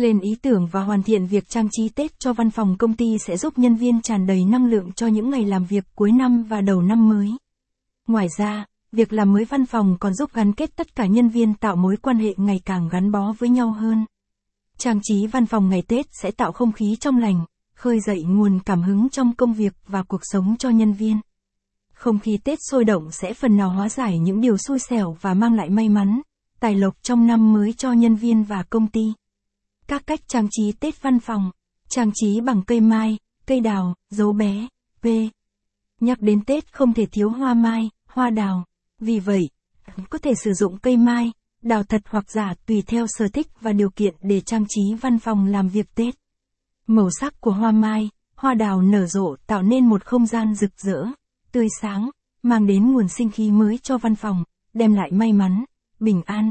Lên ý tưởng và hoàn thiện việc trang trí Tết cho văn phòng công ty sẽ giúp nhân viên tràn đầy năng lượng cho những ngày làm việc cuối năm và đầu năm mới. Ngoài ra, việc làm mới văn phòng còn giúp gắn kết tất cả nhân viên tạo mối quan hệ ngày càng gắn bó với nhau hơn. Trang trí văn phòng ngày Tết sẽ tạo không khí trong lành, khơi dậy nguồn cảm hứng trong công việc và cuộc sống cho nhân viên. Không khí Tết sôi động sẽ phần nào hóa giải những điều xui xẻo và mang lại may mắn, tài lộc trong năm mới cho nhân viên và công ty. Các cách trang trí Tết văn phòng. Trang trí bằng cây mai, cây đào, dấu bé, v. Nhắc đến Tết không thể thiếu hoa mai, hoa đào. Vì vậy, có thể sử dụng cây mai, đào thật hoặc giả tùy theo sở thích và điều kiện để trang trí văn phòng làm việc Tết. Màu sắc của hoa mai, hoa đào nở rộ tạo nên một không gian rực rỡ, tươi sáng, mang đến nguồn sinh khí mới cho văn phòng, đem lại may mắn, bình an,